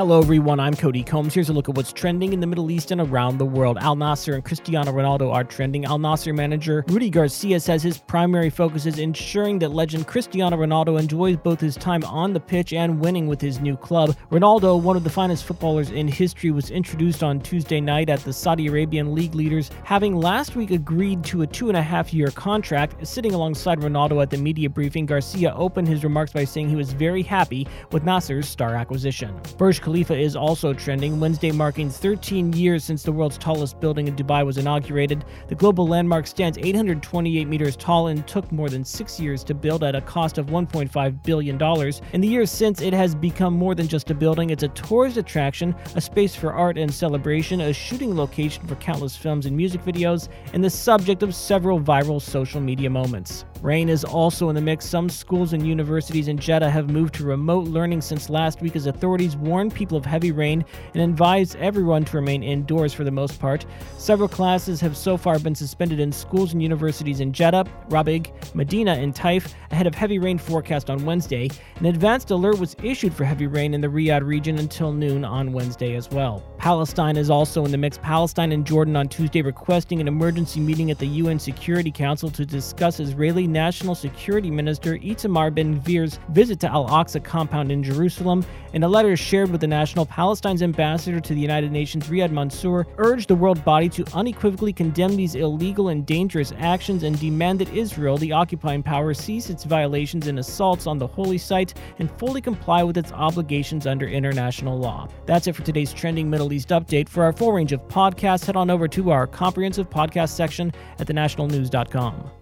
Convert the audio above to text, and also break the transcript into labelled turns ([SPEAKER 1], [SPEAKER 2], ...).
[SPEAKER 1] Hello, everyone. I'm Cody Combs. Here's a look at what's trending in the Middle East and around the world. Al Nassr and Cristiano Ronaldo are trending. Al Nassr manager Rudi Garcia says his primary focus is ensuring that legend Cristiano Ronaldo enjoys both his time on the pitch and winning with his new club. Ronaldo, one of the finest footballers in history, was introduced on Tuesday night at the Saudi Arabian league leaders, having last week agreed to a two and a half year contract. Sitting alongside Ronaldo at the media briefing, Garcia opened his remarks by saying he was very happy with Nassr's star acquisition. Burj Khalifa is also trending, Wednesday marking 13 years since the world's tallest building in Dubai was inaugurated. The global landmark stands 828 meters tall and took more than six years to build at a cost of $1.5 billion. In the years since, it has become more than just a building, it's a tourist attraction, a space for art and celebration, a shooting location for countless films and music videos, and the subject of several viral social media moments. Rain is also in the mix. Some schools and universities in Jeddah have moved to remote learning since last week as authorities warn people of heavy rain and advise everyone to remain indoors for the most part. Several classes have so far been suspended in schools and universities in Jeddah, Rabigh, Medina, and Taif ahead of heavy rain forecast on Wednesday. An advanced alert was issued for heavy rain in the Riyadh region until noon on Wednesday as well. Palestine is also in the mix. Palestine and Jordan on Tuesday requesting an emergency meeting at the UN Security Council to discuss Israeli National Security Minister Itamar Ben Gvir's visit to Al Aqsa compound in Jerusalem. In a letter shared with the National, Palestine's ambassador to the United Nations, Riyad Mansour, urged the world body to unequivocally condemn these illegal and dangerous actions and demand that Israel, the occupying power, cease its violations and assaults on the holy site and fully comply with its obligations under international law. That's it for today's trending Middle East update. For our full range of podcasts, head on over to our comprehensive podcast section at thenationalnews.com.